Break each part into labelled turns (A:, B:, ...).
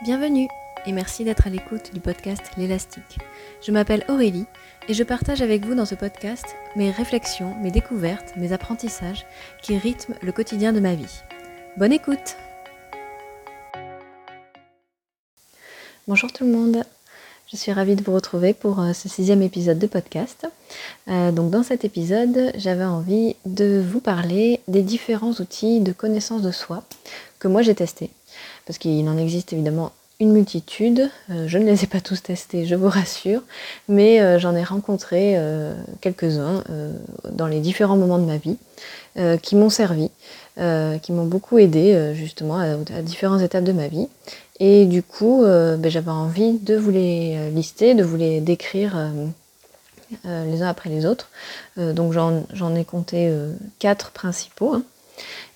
A: Bienvenue et merci d'être à l'écoute du podcast L'élastique. Je m'appelle Aurélie et je partage avec vous dans ce podcast mes réflexions, mes découvertes, mes apprentissages qui rythment le quotidien de ma vie. Bonne écoute Bonjour tout le monde, je suis ravie de vous retrouver pour euh, ce sixième épisode de podcast. Euh, donc dans cet épisode, j'avais envie de vous parler des différents outils de connaissance de soi que moi j'ai testés. Parce qu'il en existe évidemment une multitude. Euh, je ne les ai pas tous testés, je vous rassure, mais j'en ai rencontré quelques-uns dans les différents moments de ma vie qui m'ont servi, qui m'ont beaucoup aidé justement à, différentes étapes de ma vie et du coup, euh, ben, j'avais envie de vous les euh, lister, de vous les décrire euh, les uns après les autres. donc j'en ai compté quatre principaux.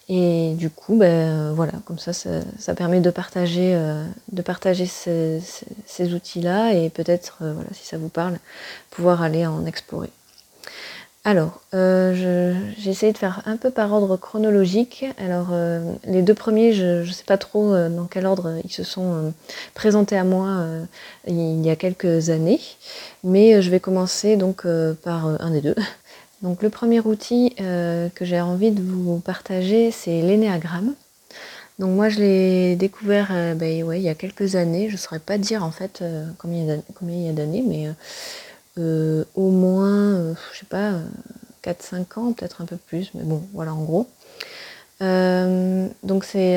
A: Et du coup, ben, voilà, comme ça, ça, permet de partager, de partager ces, outils-là et peut-être, voilà, si ça vous parle, pouvoir aller en explorer. Alors, euh, j'ai essayé de faire un peu par ordre chronologique. Alors, euh, les deux premiers, je ne sais pas trop euh, dans quel ordre ils se sont présentés à moi il y a quelques années, mais je vais commencer donc par un des deux. Donc, le premier outil que j'ai envie de vous partager, c'est l'énéagramme. Donc moi je l'ai découvert ben, ouais, il y a quelques années, je ne saurais pas dire en fait combien, combien il y a d'années, mais euh, au moins, euh, je sais pas, 4-5 ans, peut-être un peu plus, mais bon, voilà en gros. Euh, donc c'était,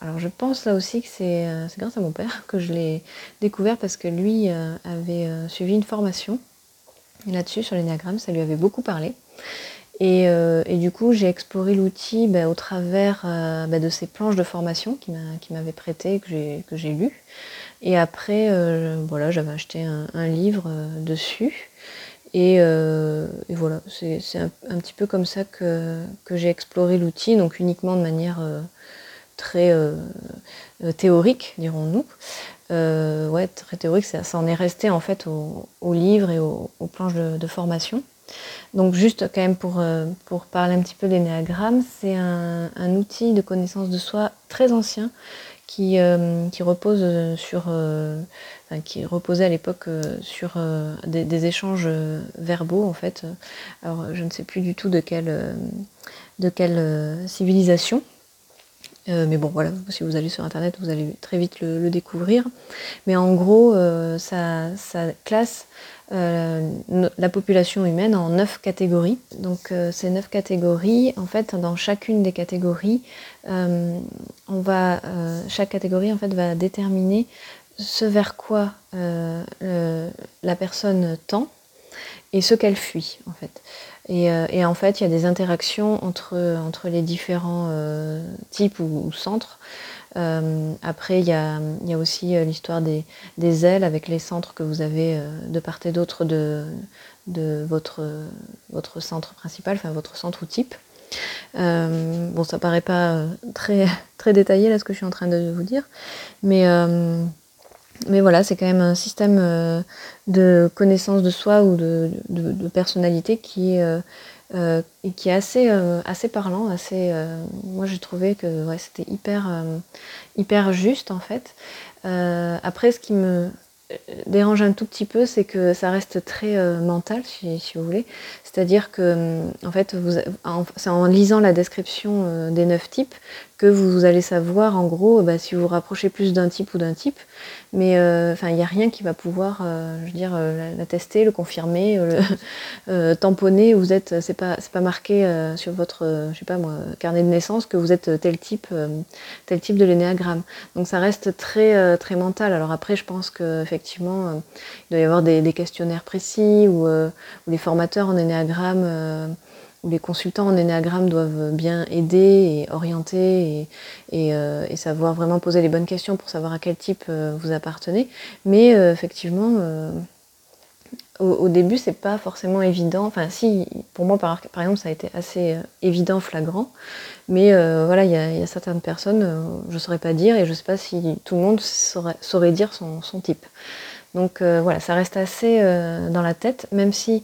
A: alors je pense là aussi que c'est grâce à mon père que je l'ai découvert parce que lui avait suivi une formation là-dessus sur l'énagramme, ça lui avait beaucoup parlé. Et, du coup, j'ai exploré l'outil bah, au travers bah, de ces planches de formation qu'il m'avait prêté, que j'ai lu. Et après, euh, voilà, j'avais acheté un, livre euh, dessus. Euh, et, voilà, c'est un, petit peu comme ça que, j'ai exploré l'outil, donc uniquement de manière très théorique, dirons-nous. Ouais, très théorique, ça, en est resté en fait au, livre et aux planches de, formation. Donc juste quand même pour, pour parler un petit peu des néagrammes, c'est un, outil de connaissance de soi très ancien qui, euh, qui repose sur, euh, qui reposait à l'époque euh, sur des, échanges verbaux en fait. Alors je ne sais plus du tout de quelle, de quelle civilisation. Mais bon, voilà, si vous allez sur Internet, vous allez très vite le, découvrir. Mais en gros, ça, ça, classe la population humaine en neuf catégories. Donc ces neuf catégories, en fait, dans chacune des catégories, euh, on va, euh, chaque catégorie en fait va déterminer ce vers quoi euh, la personne tend et ce qu'elle fuit en fait. Et, en fait, il y a des interactions entre, entre les différents types ou, centres. après, il y, a, aussi l'histoire des, ailes avec les centres que vous avez de part et d'autre de, de votre, votre centre principal, enfin votre centre ou type. Euh, bon, ça paraît pas euh, très, très détaillé là ce que je suis en train de vous dire, mais, euh, mais voilà, c'est quand même un système de connaissance de soi ou de, de, personnalité qui, qui est assez, assez parlant, assez. moi, j'ai trouvé que ouais, c'était hyper, hyper juste en fait. après, ce qui me dérange un tout petit peu, c'est que ça reste très mental, si, vous voulez. C'est-à-dire que, hum, en fait, c'est en lisant la description euh, des neuf types que vous, allez savoir, en gros, bah, si vous vous rapprochez plus d'un type ou d'un type. Mais euh, il n'y a rien qui va pouvoir, euh, je veux dire, l'attester, le confirmer, le tamponner. Vous êtes, c'est pas, marqué sur votre, sais pas moi, carnet de naissance que vous êtes tel type, tel type de l'énéagramme. Donc ça reste très, très mental. Alors après, je pense qu'effectivement, il doit y avoir des, questionnaires précis ou, ou les formateurs en énéagramme euh, où les consultants en énéagramme doivent bien aider et orienter euh, et, savoir vraiment poser les bonnes questions pour savoir à quel type euh, vous appartenez. Mais effectivement, au, début, c'est pas forcément évident. Enfin, si, pour moi, par, exemple, ça a été assez évident, flagrant. Mais voilà, il y, a certaines personnes, je ne saurais pas dire, et je sais pas si tout le monde saurait, dire son, type. Donc voilà, ça reste assez dans la tête, même si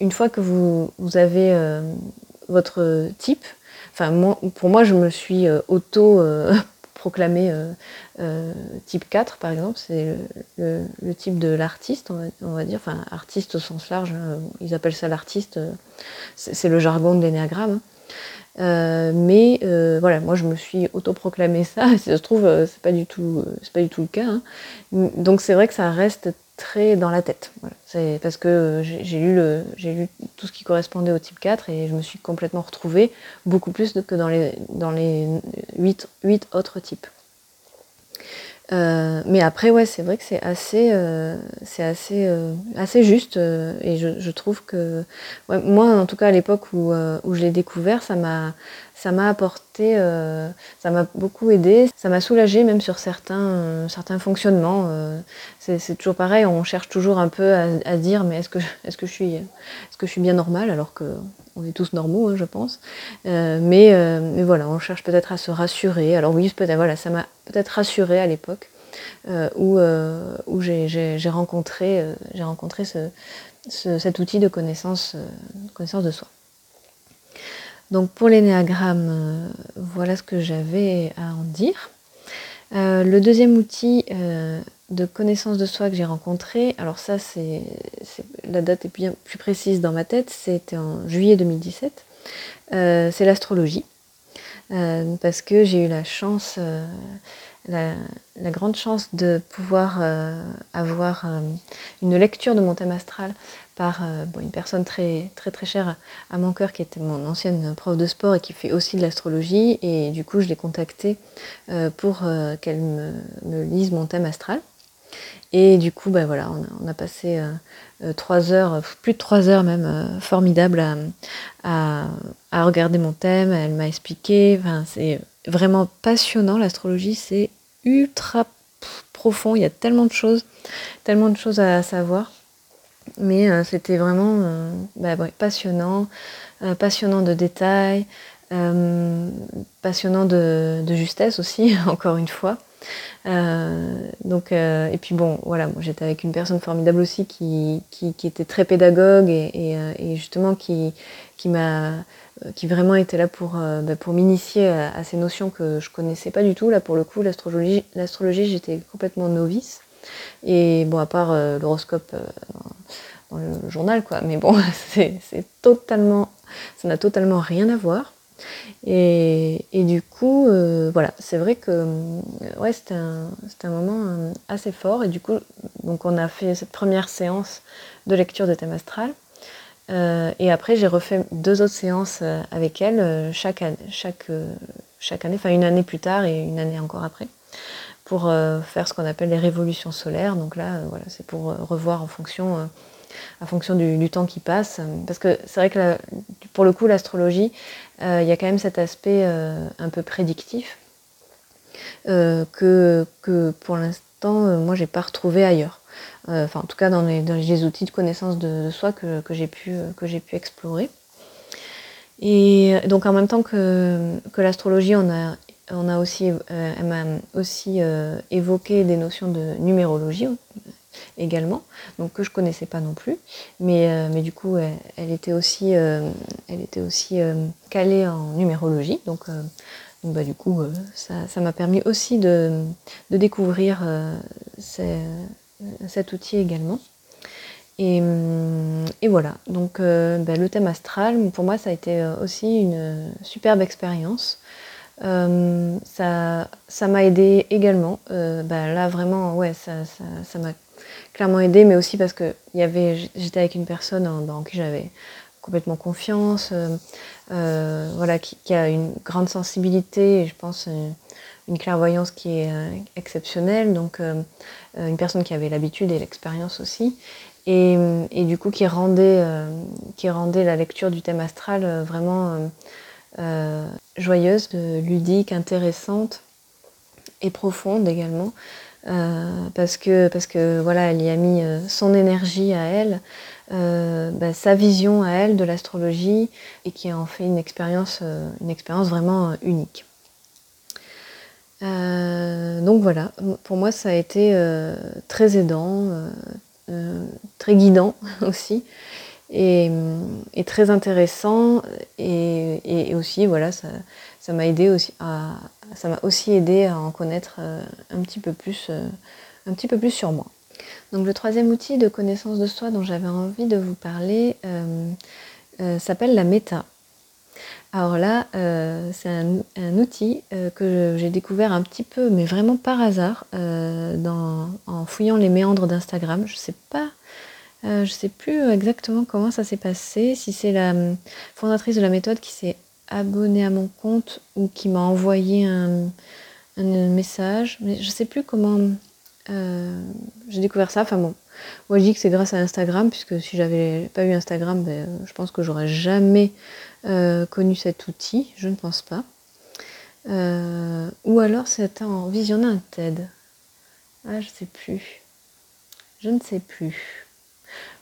A: une fois que vous, avez euh, votre type, enfin pour moi je me suis euh, auto, euh, proclamé type 4 par exemple, c'est le, type de l'artiste, on, va dire, enfin artiste au sens large, hein, ils appellent ça l'artiste, c'est le jargon de l'énéagramme. Hein. mais voilà, moi je me suis autoproclamé ça, ça se trouve, c'est pas du tout, c'est pas du tout le cas. Hein. Donc c'est vrai que ça reste très dans la tête. C'est parce que j'ai lu, tout ce qui correspondait au type 4 et je me suis complètement retrouvée beaucoup plus que dans les, dans les 8, 8 autres types. Euh, mais après, ouais, c'est vrai que c'est assez, euh, euh, juste et je, je, trouve que, moi, en tout cas à l'époque où, où je l'ai découvert, ça m'a, ça m'a apporté, euh, ça m'a beaucoup aidé, ça m'a soulagé même sur certains, euh, certains fonctionnements. Euh, c'est toujours pareil, on cherche toujours un peu à, dire mais est-ce que, est que, je suis, est que je suis bien normal alors qu'on est tous normaux, hein, je pense. mais, mais voilà, on cherche peut-être à se rassurer. Alors oui, peut-être voilà, ça m'a peut-être rassuré à l'époque où, où j'ai rencontré, rencontré ce, cet outil de connaissance, connaissance de soi. Donc pour l'énéagramme, euh, voilà ce que j'avais à en dire. Euh, le deuxième outil euh, de connaissance de soi que j'ai rencontré, alors ça c'est la date est bien plus précise dans ma tête, c'était en juillet 2017, c'est l'astrologie. parce que j'ai eu la chance, la, grande chance de pouvoir avoir une lecture de mon thème astral par euh, une personne très très très chère à, mon cœur qui était mon ancienne prof de sport et qui fait aussi de l'astrologie. Et du coup je l'ai contactée euh, pour euh, qu'elle me, lise mon thème astral. Et du coup bah voilà on a, passé trois heures plus de trois heures même formidables à, à, regarder mon thème. Elle m'a expliqué enfin, c'est vraiment passionnant l'astrologie c'est ultra profond il y a tellement de choses tellement de choses à savoir mais euh, c'était vraiment euh, bah, passionnant, euh, passionnant de détails, passionnant de, justesse aussi, encore une fois. donc, et puis bon, voilà, j'étais avec une personne formidable aussi qui, qui, était très pédagogue et, et, justement qui, qui m'a qui vraiment était là pour, bah, pour m'initier à, ces notions que je connaissais pas du tout. Là, pour le coup, l'astrologie, j'étais complètement novice. Et bon, à part l'horoscope dans le journal, quoi. Mais bon, c'est totalement, ça n'a totalement rien à voir. Et, et du coup, euh, voilà, c'est vrai que euh, ouais, c'était un, un, moment euh, assez fort. Et du coup, donc on a fait cette première séance de lecture de thème astral. Et après, j'ai refait deux autres séances avec elle chaque, chaque, chaque année, enfin une année plus tard et une année encore après, pour faire ce qu'on appelle les révolutions solaires. Donc là, voilà, c'est pour revoir en fonction fonction du, temps qui passe. Parce que c'est vrai que pour le coup, l'astrologie, euh, il y a quand même cet aspect euh, un peu prédictif euh, que, que, pour l'instant, moi, j'ai pas retrouvé ailleurs. Enfin, en tout cas, dans les, outils de connaissance de, soi que, j'ai pu, explorer. Et donc, en même temps que, l'astrologie, on a, aussi, elle m'a aussi évoqué des notions de numérologie également, donc que je connaissais pas non plus. Mais, euh, du coup, elle, était aussi, euh, elle était aussi euh, calée en numérologie. Donc, bah, du coup, ça m'a permis aussi de, de découvrir cet outil également. Et, et voilà, donc bah, le thème astral, pour moi, ça a été aussi une superbe expérience. ça ça m'a aidé également. Bah, là, vraiment, ouais, ça m'a ça, clairement aidé, mais aussi parce que j'étais avec une personne en, qui j'avais complètement confiance, euh, euh, voilà, qui, a une grande sensibilité et je pense une, clairvoyance qui est euh, exceptionnelle, donc une personne qui avait l'habitude et l'expérience aussi, et, du coup qui rendait, la lecture du thème astral vraiment joyeuse, ludique, intéressante et profonde également. Euh, parce que voilà, elle y a mis euh, son énergie à elle, euh, bah, sa vision à elle de l'astrologie et qui en fait une expérience une expérience vraiment unique. Donc voilà, pour moi ça a été très aidant, très guidant aussi. est, très intéressant et, aussi voilà ça, m'a aidé aussi à ça m'a aussi aidé à en connaître un petit peu plus un petit peu plus sur moi. Donc le troisième outil de connaissance de soi dont j'avais envie de vous parler s'appelle la méta. Alors là, euh, c'est un, outil euh, que j'ai découvert un petit peu, mais vraiment par hasard, euh, en fouillant les méandres d'Instagram. Je sais pas, je sais plus exactement comment ça s'est passé, si c'est la fondatrice de la méthode qui s'est abonnée à mon compte ou qui m'a envoyé un, message, mais je sais plus comment j'ai découvert ça. Moi je dis que c'est grâce à Instagram, puisque si j'avais pas eu Instagram, ben, je pense que j'aurais jamais euh, connu cet outil, je ne pense pas. Euh, ou alors c'est en visionnant un TED. Ah, je sais plus. Je ne sais plus.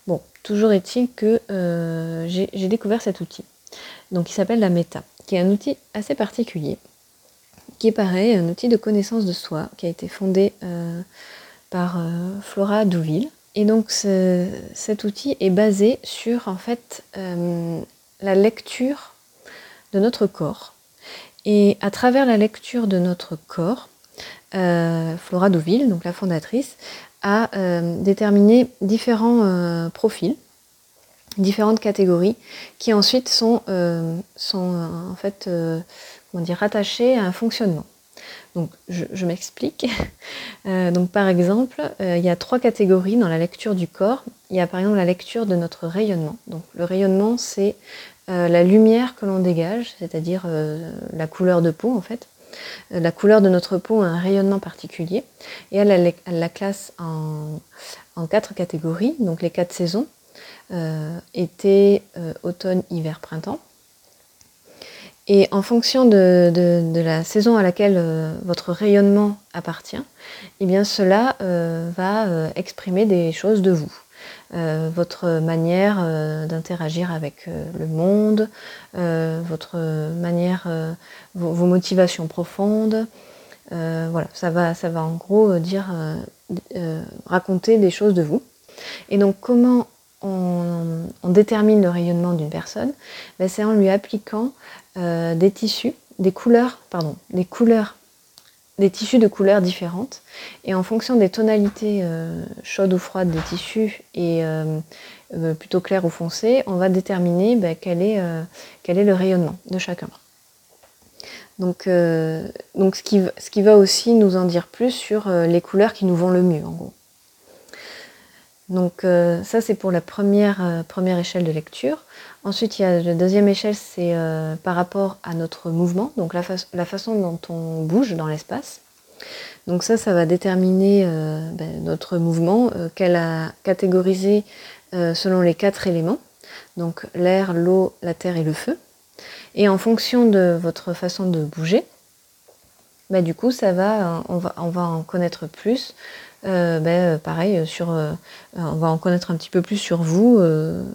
A: Bon, toujours est-il que euh, j'ai découvert cet outil. Donc, il s'appelle la méta, qui est un outil assez particulier, qui est pareil, un outil de connaissance de soi, qui a été fondé par Flora Douville. Et donc, cet outil est basé sur en fait la lecture de notre corps. Et à travers la lecture de notre corps, euh, Flora Deauville, donc la fondatrice, a euh, déterminé différents euh, profils, différentes catégories, qui ensuite sont, sont en fait comment dire, rattachées à un fonctionnement. Donc je, m'explique. donc par exemple, il y a trois catégories dans la lecture du corps. Il y a par exemple la lecture de notre rayonnement. Donc le rayonnement, c'est euh, la lumière que l'on dégage, c'est-à-dire euh, la couleur de peau en fait. Euh, la couleur de notre peau a un rayonnement particulier et elle, la classe en, quatre catégories, donc les quatre saisons, été, automne, hiver, printemps. Et en fonction de, la saison à laquelle votre rayonnement appartient, eh bien cela va exprimer des choses de vous. Euh, votre manière euh, d'interagir avec euh, le monde, votre manière, vos, motivations profondes. voilà, ça va, ça va en gros dire, raconter des choses de vous. Et donc comment on, détermine le rayonnement d'une personne? Ben, C'est en lui appliquant des tissus, des couleurs, pardon, des couleurs des tissus de couleurs différentes. Et en fonction des tonalités euh, chaudes ou froides des tissus et euh, euh, plutôt clair ou foncé, on va déterminer ben, quel, est, le rayonnement de chacun. Donc, donc ce, qui, ce, qui, va aussi nous en dire plus sur les couleurs qui nous vont le mieux en gros. Donc ça c'est pour la première, première échelle de lecture. Ensuite, il y a la deuxième échelle, c'est euh, par rapport à notre mouvement, donc la, façon dont on bouge dans l'espace. Donc ça, ça va déterminer euh, ben, notre mouvement euh, qu'elle a catégorisé selon les quatre éléments, donc l'air, l'eau, la terre et le feu. Et en fonction de votre façon de bouger, ben, du coup, ça va, on va en connaître plus euh, ben, euh, pareil, sur, euh, on va en connaître un petit peu plus sur vous.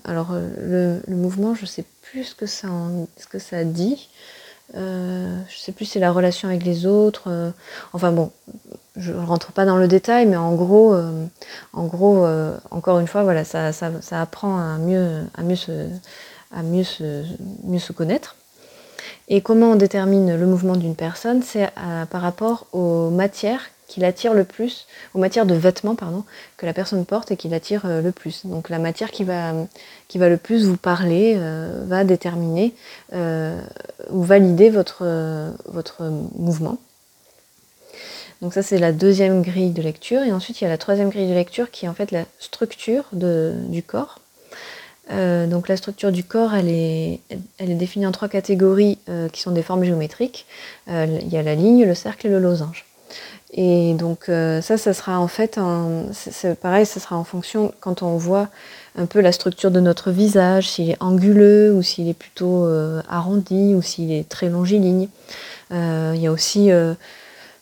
A: alors, le, mouvement, je ne sais plus ce que ça, ce que ça dit. je ne sais plus si c'est la relation avec les autres. enfin bon, je ne rentre pas dans le détail, mais en gros, en gros encore une fois, voilà, ça, ça, ça, apprend à mieux, à mieux, se, à mieux, mieux se connaître. Et comment on détermine le mouvement d'une personne C'est par rapport aux matières qui l'attire le plus, aux matières de vêtements pardon, que la personne porte et qui l'attire euh, le plus. Donc la matière qui va, qui va le plus vous parler euh, va déterminer euh, ou valider votre, votre mouvement. Donc ça c'est la deuxième grille de lecture. Et ensuite il y a la troisième grille de lecture qui est en fait la structure de, du corps. donc la structure du corps, elle est, elle est définie en trois catégories qui sont des formes géométriques. il y a la ligne, le cercle et le losange. Et donc euh, ça, ça sera en fait, c'est pareil, ça sera en fonction quand on voit un peu la structure de notre visage, s'il est anguleux ou s'il est plutôt euh, arrondi ou s'il est très longiligne. Euh, il y a aussi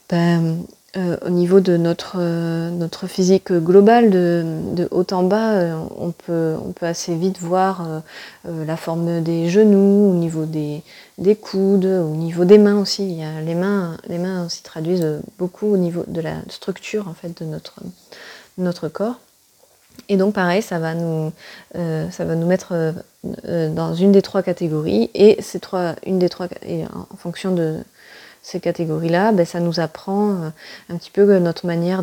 A: ben, euh, au niveau de notre, euh, physique globale, de, haut en bas, euh, on, peut, on peut assez vite voir la forme des genoux, au niveau des, des, coudes, au niveau des mains aussi. Il y les, mains, les mains aussi traduisent beaucoup au niveau de la structure en fait, de notre, notre corps. Et donc pareil, ça va nous, ça va nous mettre dans une des trois catégories. Et ces trois, une des trois, en fonction de ces catégories-là, ben, ça nous apprend euh, un petit peu notre manière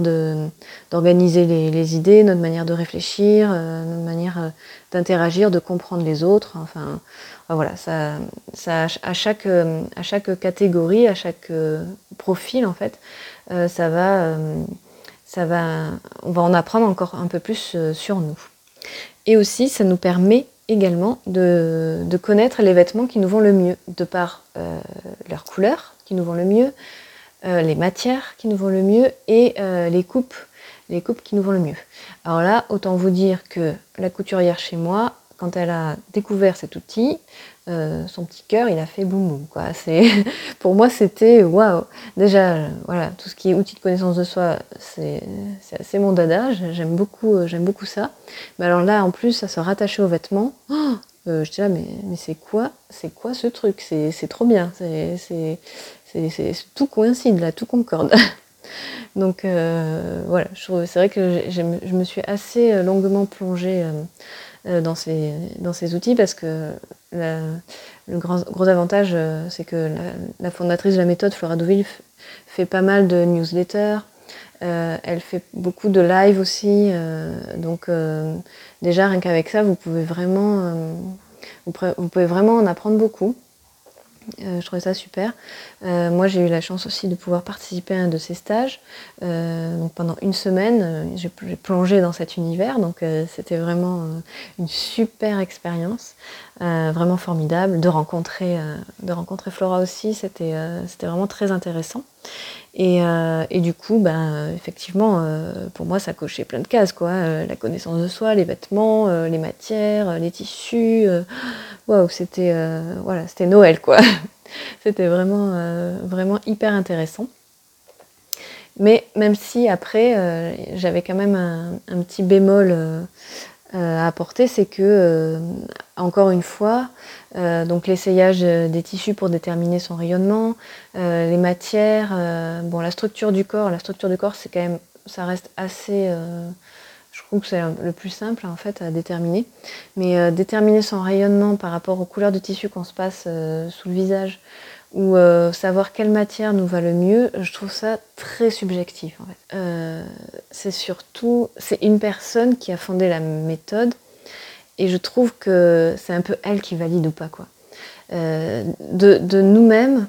A: d'organiser les, idées, notre manière de réfléchir, euh, notre manière euh, d'interagir, de comprendre les autres. Enfin, voilà, ça, ça, à, chaque, à chaque catégorie, à chaque profil, en fait, ça va, ça va, on va en apprendre encore un peu plus sur nous. Et aussi, ça nous permet également de, de connaître les vêtements qui nous vont le mieux, de par leur couleur, qui nous vont le mieux, euh, les matières qui nous vont le mieux et euh, les coupes, les coupes qui nous vont le mieux. Alors là, autant vous dire que la couturière chez moi, quand elle a découvert cet outil, euh, son petit cœur, il a fait boum boum. Quoi. Pour moi, c'était waouh. Déjà, voilà, tout ce qui est outil de connaissance de soi, c'est, c'est mon dada. J'aime beaucoup, j'aime beaucoup ça. Mais alors là, en plus, ça se rattachait aux vêtements. Oh euh, je dis là, mais, mais c'est quoi, c'est quoi ce truc? C'est trop bien. C'est tout coïncide là, tout concorde. Donc euh, voilà, c'est vrai que je me suis assez euh, longuement plongée dans, ces, dans ces outils parce que le gros avantage, c'est que la, fondatrice de la méthode, Flora Deauville, fait pas mal de newsletters. Elle fait beaucoup de live aussi, donc déjà rien qu'avec ça, vous pouvez vraiment, euh, en apprendre beaucoup. Euh, je trouvais ça super. Euh, moi, j'ai eu la chance aussi de pouvoir participer à un de ces stages. pendant une semaine, j'ai plongé dans cet univers. Donc c'était vraiment une super expérience, vraiment formidable. De rencontrer, de rencontrer Flora aussi, c'était vraiment très intéressant. Euh, et, du coup, ben, effectivement, euh, pour moi, ça cochait plein de cases, quoi. Euh, la connaissance de soi, les vêtements, les matières, les tissus. Waouh, c'était voilà, c'était Noël, quoi. c'était vraiment, vraiment hyper intéressant. Mais même si après, j'avais quand même un, petit bémol à apporter, c'est que, encore une fois, euh, donc l'essayage des tissus pour déterminer son rayonnement, euh, les matières, euh, bon la structure du corps, la structure du corps c'est quand même, ça reste assez, je trouve que c'est le plus simple en fait à déterminer, mais déterminer son rayonnement par rapport aux couleurs de tissu qu'on se passe sous le visage ou savoir quelle matière nous va le mieux, je trouve ça très subjectif en fait. c'est surtout, c'est une personne qui a fondé la méthode et je trouve que c'est un peu elle qui valide ou pas. quoi. Euh, de, nous-mêmes,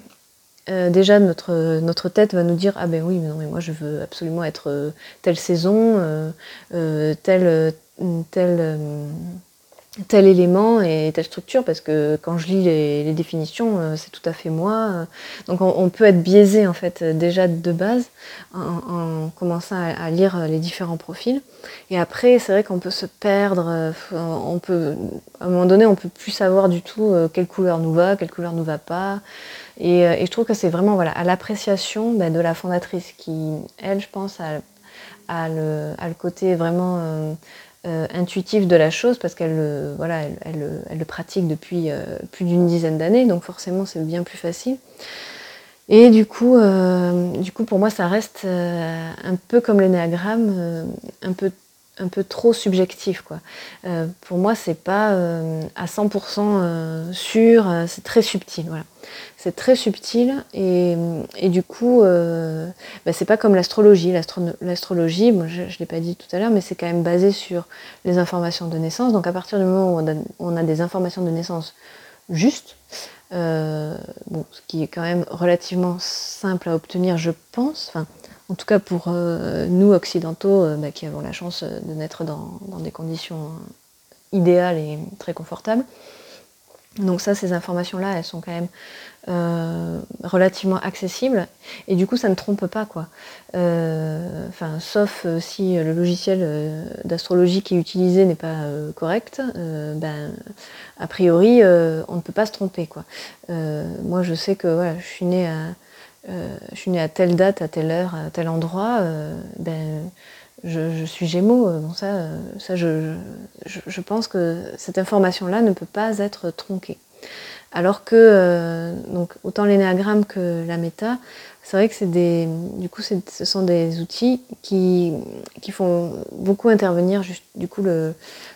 A: euh, déjà notre, notre tête va nous dire Ah ben oui, mais non, mais moi je veux absolument être euh, telle saison, telle, telle tel élément et telle structure, parce que quand je lis les, définitions, euh, c'est tout à fait moi. Donc on, peut être biaisé en fait déjà de base en, commençant à, lire les différents profils. Et après, c'est vrai qu'on peut se perdre, euh, on peut, à un moment donné, on peut plus savoir du tout euh, quelle couleur nous va, quelle couleur nous va pas. Et, je trouve que c'est vraiment voilà, à l'appréciation bah, de la fondatrice qui, elle, je pense, a, le, a le, côté vraiment euh, intuitive de la chose parce qu'elle euh, voilà, elle, le pratique depuis euh, plus d'une dizaine d'années, donc forcément c'est bien plus facile. Et du coup, du coup, pour moi, ça reste un peu comme l'énéagramme, un peu un peu trop subjectif quoi. pour moi c'est pas à 100% sûr, c'est très subtil voilà. C'est très subtil et, du coup, euh, bah, c'est pas comme l'astrologie. L'astrologie, je ne l'ai pas dit tout à l'heure, mais c'est quand même basé sur les informations de naissance. Donc à partir du moment où on a, des informations de naissance justes, euh, ce qui est quand même relativement simple à obtenir, je pense. En tout cas pour euh, nous occidentaux bah, qui avons la chance de naître dans, des conditions idéales et très confortables. Donc ça, ces informations-là, elles sont quand même euh, relativement accessible et du coup ça ne trompe pas quoi. Euh, sauf euh, si le logiciel d'astrologie qui est utilisé n'est pas correct, ben a priori on ne peut pas se tromper quoi. moi je sais que voilà, je suis née à je suis née à telle date, à telle heure, à tel endroit, ben je, suis Gémeaux, bon ça, ça je, je, je pense que cette information-là ne peut pas être tronquée. Alors que donc autant l'énéagramme que la méta, c'est vrai que c'est des, du coup, ce sont des outils qui, qui font beaucoup intervenir du coup le,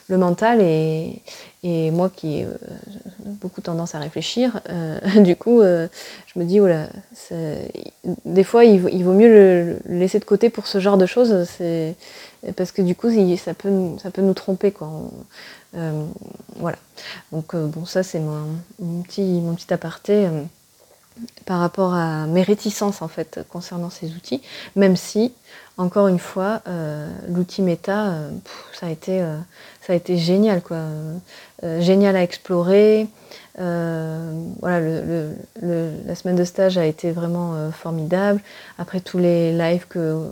A: le mental et, et, moi qui ai euh, beaucoup tendance à réfléchir, euh, du coup, euh, je me dis voilà, des fois il, vaut mieux le, laisser de côté pour ce genre de choses, c'est parce que du coup ça peut, ça peut nous tromper quoi. voilà. Donc bon, ça c'est mon, petit, mon petit aparté par rapport à mes réticences en fait concernant ces outils, même si, encore une fois, euh, l'outil méta, euh, ça, a été, euh, ça a été génial, quoi. génial à explorer. voilà, la semaine de stage a été vraiment formidable. Après tous les lives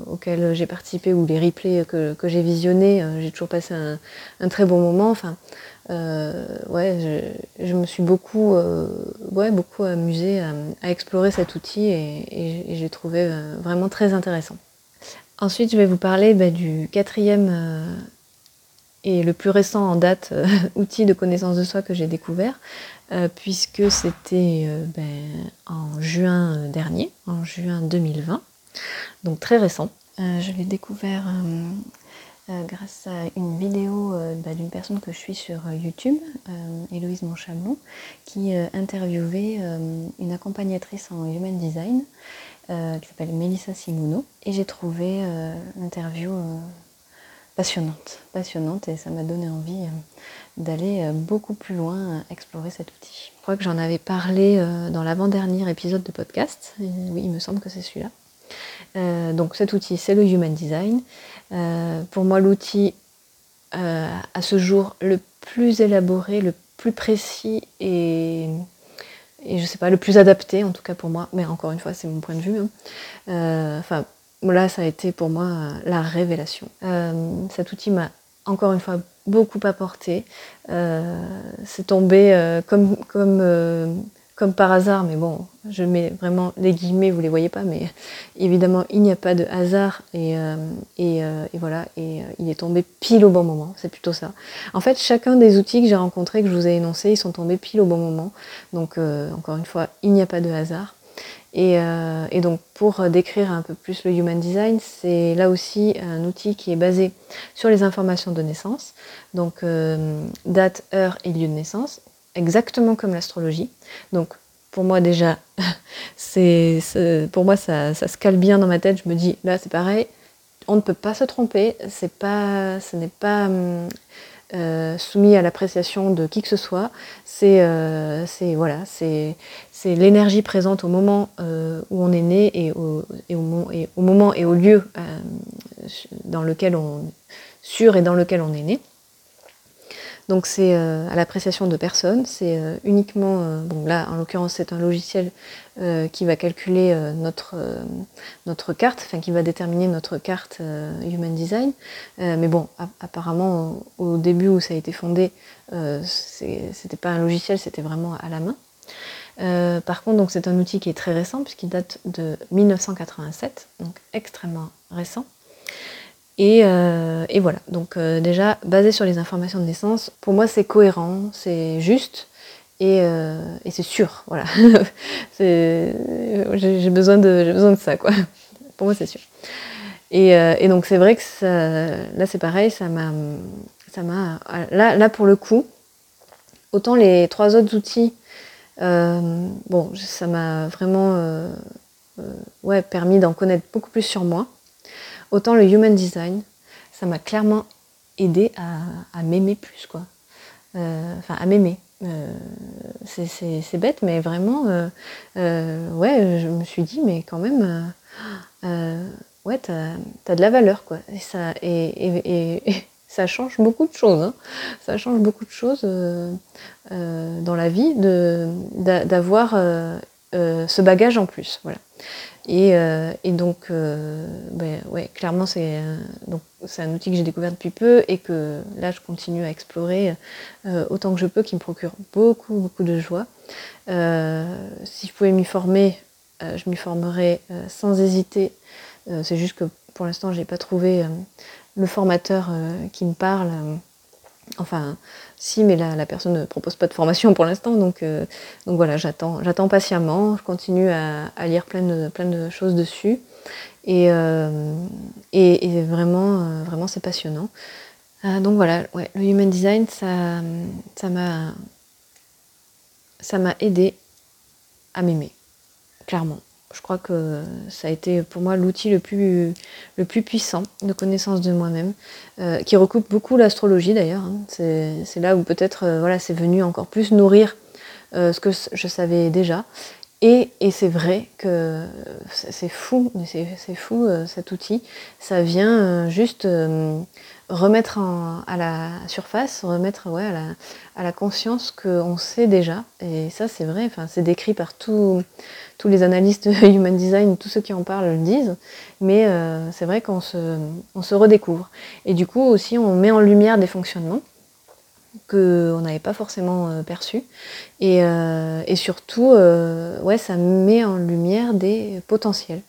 A: auxquels j'ai participé ou les replays que, j'ai visionnés, j'ai toujours passé un, très bon moment. Enfin, ouais, je, me suis beaucoup, euh, ouais, beaucoup amusée à, explorer cet outil et, j'ai trouvé euh, vraiment très intéressant. Ensuite, je vais vous parler bah, du quatrième et le plus récent en date outil de connaissance de soi que j'ai découvert, puisque c'était ben, en juin dernier, en juin 2020, donc très récent. je l'ai découvert euh, grâce à une vidéo euh, bah, d'une personne que je suis sur euh, YouTube, Héloïse Monchamon, qui interviewait une accompagnatrice en Human Design qui s'appelle Melissa Simono. Et j'ai trouvé l'interview passionnante, passionnante et ça m'a donné envie d'aller beaucoup plus loin explorer cet outil. Je crois que j'en avais parlé dans l'avant-dernier épisode de podcast. oui, il me semble que c'est celui-là. donc cet outil, c'est le Human Design. Euh, pour moi, l'outil euh, à ce jour le plus élaboré, le plus précis et, et je sais pas, le plus adapté en tout cas pour moi, mais encore une fois, c'est mon point de vue. Hein. Euh, enfin, là, ça a été pour moi la révélation. cet outil m'a encore une fois beaucoup apporté. c'est tombé comme, comme comme par hasard, mais bon, je mets vraiment les guillemets, vous les voyez pas, mais évidemment, il n'y a pas de hasard et, euh, euh, et, voilà, et euh, il est tombé pile au bon moment, c'est plutôt ça. En fait, chacun des outils que j'ai rencontrés, que je vous ai énoncés, ils sont tombés pile au bon moment. Donc, encore une fois, il n'y a pas de hasard. Et, et, donc, pour décrire un peu plus le Human Design, c'est là aussi un outil qui est basé sur les informations de naissance, donc date, heure et lieu de naissance, exactement comme l'astrologie. Donc pour moi déjà, c'est, pour moi ça, se cale bien dans ma tête. Je me dis là c'est pareil, on ne peut pas se tromper. C'est pas, ce n'est pas euh, soumis à l'appréciation de qui que ce soit. C'est, euh, voilà, c'est, l'énergie présente au moment euh, où on est né et au, et au, et au moment et au lieu dans lequel on sur et dans lequel on est né. Donc c'est euh, à l'appréciation de personnes, c'est euh, uniquement, euh, bon là en l'occurrence c'est un logiciel qui va calculer notre, notre carte, enfin qui va déterminer notre carte Human Design. mais bon, apparemment au début où ça a été fondé, c'était pas un logiciel, c'était vraiment à la main. par contre, donc c'est un outil qui est très récent puisqu'il date de 1987, donc extrêmement récent. Euh, et, voilà, donc euh, déjà, basé sur les informations de naissance, pour moi c'est cohérent, c'est juste et, euh, c'est sûr. Voilà. j'ai besoin, de, ça, quoi. Pour moi c'est sûr. Et, donc c'est vrai que là c'est pareil, ça m'a. Là, pour le coup, autant les trois autres outils, bon, ça m'a vraiment permis d'en connaître beaucoup plus sur moi. Autant le human design, ça m'a clairement aidé à, m'aimer plus, quoi. Euh, enfin, à m'aimer. Euh, c'est bête, mais vraiment, euh, ouais, je me suis dit, mais quand même, ouais, t'as as de la valeur, quoi. Et ça, change beaucoup de choses. Hein. Ça change beaucoup de choses dans la vie d'avoir ce bagage en plus. Voilà. Euh, et, donc, euh, ben, clairement, c'est un outil que j'ai découvert depuis peu et que là, je continue à explorer euh, autant que je peux, qui me procure beaucoup, beaucoup de joie. si je pouvais m'y former, je m'y formerais sans hésiter. c'est juste que pour l'instant, je n'ai pas trouvé le formateur qui me parle. enfin, Si, mais la, la personne ne propose pas de formation pour l'instant, donc, donc voilà, j'attends, j'attends patiemment. Je continue à, lire plein de, choses dessus. Et, et vraiment, vraiment c'est passionnant. donc voilà, ouais, le human design, ça, ça m'a, ça m'a aidé à m'aimer, clairement. Je crois que ça a été pour moi l'outil le plus, le plus puissant de connaissance de moi-même, euh, qui recoupe beaucoup l'astrologie d'ailleurs. Hein. C'est là où peut-être euh, voilà, c'est venu encore plus nourrir euh, ce que je savais déjà. Et, et c'est vrai que c'est fou, c'est fou cet outil. Ça vient juste remettre à la surface, remettre ouais, à, la, à la conscience qu'on sait déjà. Et ça, c'est vrai, enfin, c'est décrit par tous les analystes Human Design, tous ceux qui en parlent le disent. Mais euh, c'est vrai qu'on se, on se redécouvre. Et du coup, aussi, on met en lumière des fonctionnements qu'on n'avait pas forcément euh, perçus. Et, euh, et surtout, ouais, ça met en lumière des potentiels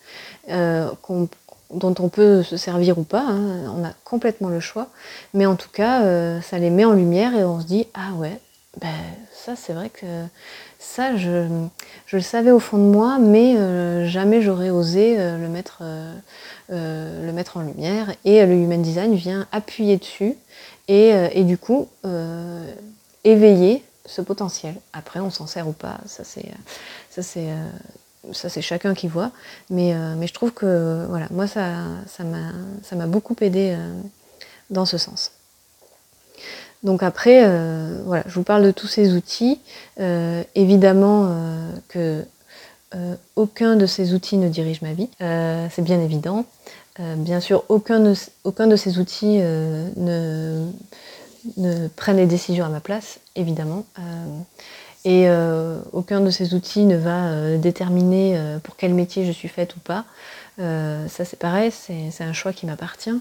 A: qu'on dont on peut se servir ou pas, hein, on a complètement le choix, mais en tout cas, euh, ça les met en lumière et on se dit ah ouais, ben, ça c'est vrai que ça je, je, le savais au fond de moi, mais euh, jamais j'aurais osé euh, le, mettre, le mettre en lumière. Et le Human Design vient appuyer dessus et, et du coup éveiller ce potentiel. Après, on s'en sert ou pas, ça c'est ça c'est ça chacun qui voit, mais, euh, mais je trouve que voilà, moi ça, ça m'a beaucoup aidé euh, dans ce sens. Donc après, euh, voilà, je vous parle de tous ces outils. évidemment que aucun de ces outils ne dirige ma vie, c'est bien évident. bien sûr, aucun de, aucun de ces outils ne, ne prennent les décisions à ma place, évidemment. Et euh, aucun de ces outils ne va euh, déterminer euh, pour quel métier je suis faite ou pas. ça c'est pareil, c'est un choix qui m'appartient.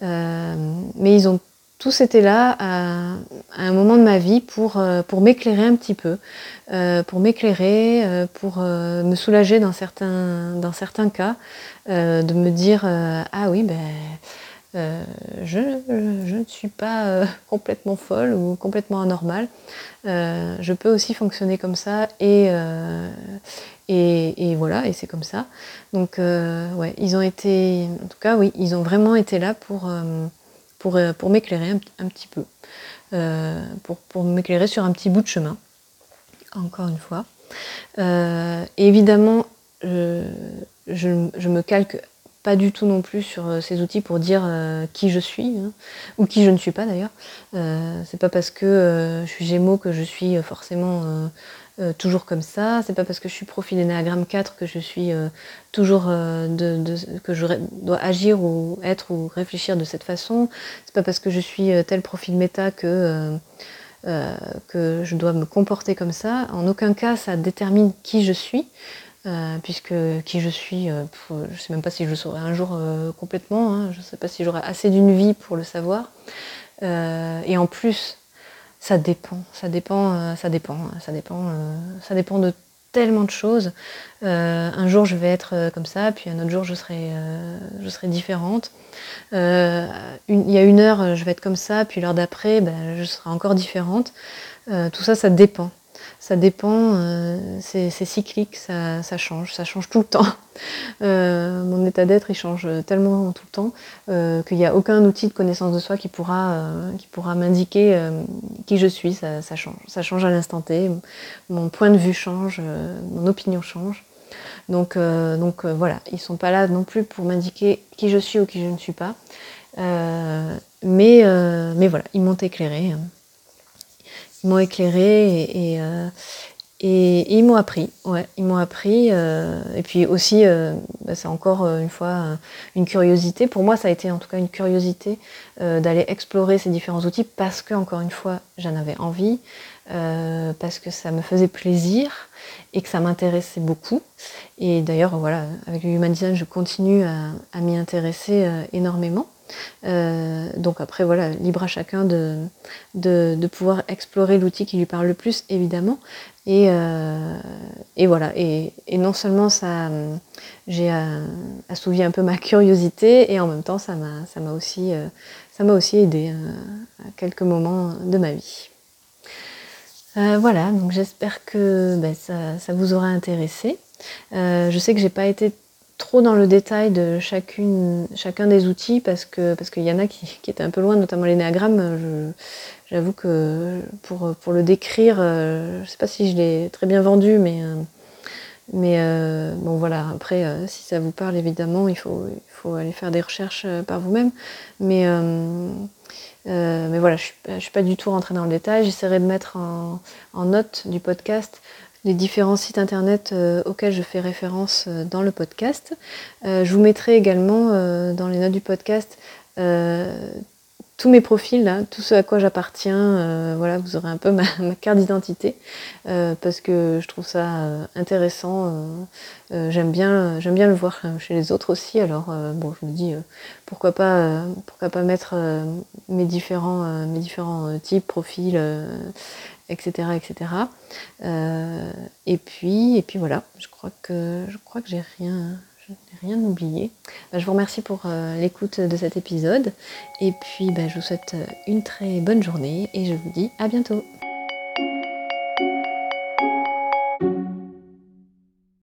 A: mais ils ont tous été là à, un moment de ma vie pour, m'éclairer un petit peu, pour m'éclairer, pour me soulager dans certains cas, de me dire ah oui ben euh, je, ne suis pas euh, complètement folle ou complètement anormale. Euh, je peux aussi fonctionner comme ça et, voilà, et c'est comme ça. Donc ouais, ils ont été, en tout cas oui, ils ont vraiment été là pour, pour, pour m'éclairer un, petit peu, pour, pour m'éclairer sur un petit bout de chemin, encore une fois. évidemment, je, je, me calque pas du tout non plus sur euh, ces outils pour dire euh, qui je suis, hein, ou qui je ne suis pas d'ailleurs. Euh, c'est pas parce que je suis Gémeaux que je suis forcément toujours comme ça. C'est pas parce que je suis profil Enneagramme 4 que je suis toujours de, que je dois agir ou être ou réfléchir de cette façon. C'est pas parce que je suis tel profil méta que que je dois me comporter comme ça. En aucun cas, ça détermine qui je suis. Euh, puisque qui je suis, euh, je ne sais même pas si je le saurai un jour euh, complètement, hein. je ne sais pas si j'aurai assez d'une vie pour le savoir. et en plus, ça dépend, ça dépend, ça dépend, ça dépend, ça dépend de tellement de choses. un jour je vais être comme ça, puis un autre jour je serai, je serai différente. il y a une heure je vais être comme ça, puis l'heure d'après ben, je serai encore différente. tout ça, ça dépend ça dépend, euh, c'est cyclique, ça, change, ça change tout le temps. Euh, mon état d'être, il change tellement tout le temps euh, qu'il n'y a aucun outil de connaissance de soi qui pourra, pourra m'indiquer qui je suis, ça, change. Ça change à l'instant T, mon point de vue change, mon opinion change. Donc, donc voilà, ils ne sont pas là non plus pour m'indiquer qui je suis ou qui je ne suis pas. mais, mais voilà, ils m'ont éclairé m'ont éclairé et, euh, et, ils m'ont appris. Ouais, ils m'ont appris. Euh, et puis aussi, euh, bah, c'est encore une fois une curiosité. Pour moi, ça a été en tout cas une curiosité d'aller explorer ces différents outils parce que, encore une fois, j'en avais envie, parce que ça me faisait plaisir et que ça m'intéressait beaucoup. Et d'ailleurs, voilà, avec le Human Design, je continue à m'y intéresser énormément. Euh, donc après, voilà, libre à chacun de, de, pouvoir explorer l'outil qui lui parle le plus, évidemment. Et, euh, et voilà, et, non seulement ça, j'ai euh, assouvi un peu ma curiosité, et en même temps, ça m'a, aussi, ça aussi aidé à quelques moments de ma vie. voilà, donc j'espère que ben, ça, vous aura intéressé. je sais que j'ai pas été trop dans le détail de chacune, chacun des outils parce que parce qu'il y en a qui, étaient un peu loin, notamment l'énéagramme. J'avoue que pour, le décrire, je ne sais pas si je l'ai très bien vendu, mais mais euh, bon voilà, après, euh, si ça vous parle, évidemment, il faut, aller faire des recherches euh, par vous-même. Mais, mais voilà, je ne suis, pas du tout rentrée dans le détail. J'essaierai de mettre en, note du podcast les différents sites internet auxquels je fais référence dans le podcast. je vous mettrai également dans les notes du podcast tous mes profils, tout ce à quoi j'appartiens, euh, voilà, vous aurez un peu ma, carte d'identité euh, parce que je trouve ça euh, intéressant. j'aime bien, le voir chez les autres aussi. Alors bon, je me dis pourquoi pas, pourquoi pas mettre mes différents, mes différents types, profils, etc., etc. et puis, et puis voilà. Je crois que, je crois que j'ai rien je n'ai rien oublié. Bah, je vous remercie pour euh, l'écoute de cet épisode. Et puis, bah, je vous souhaite euh, une très bonne journée et je vous dis à bientôt.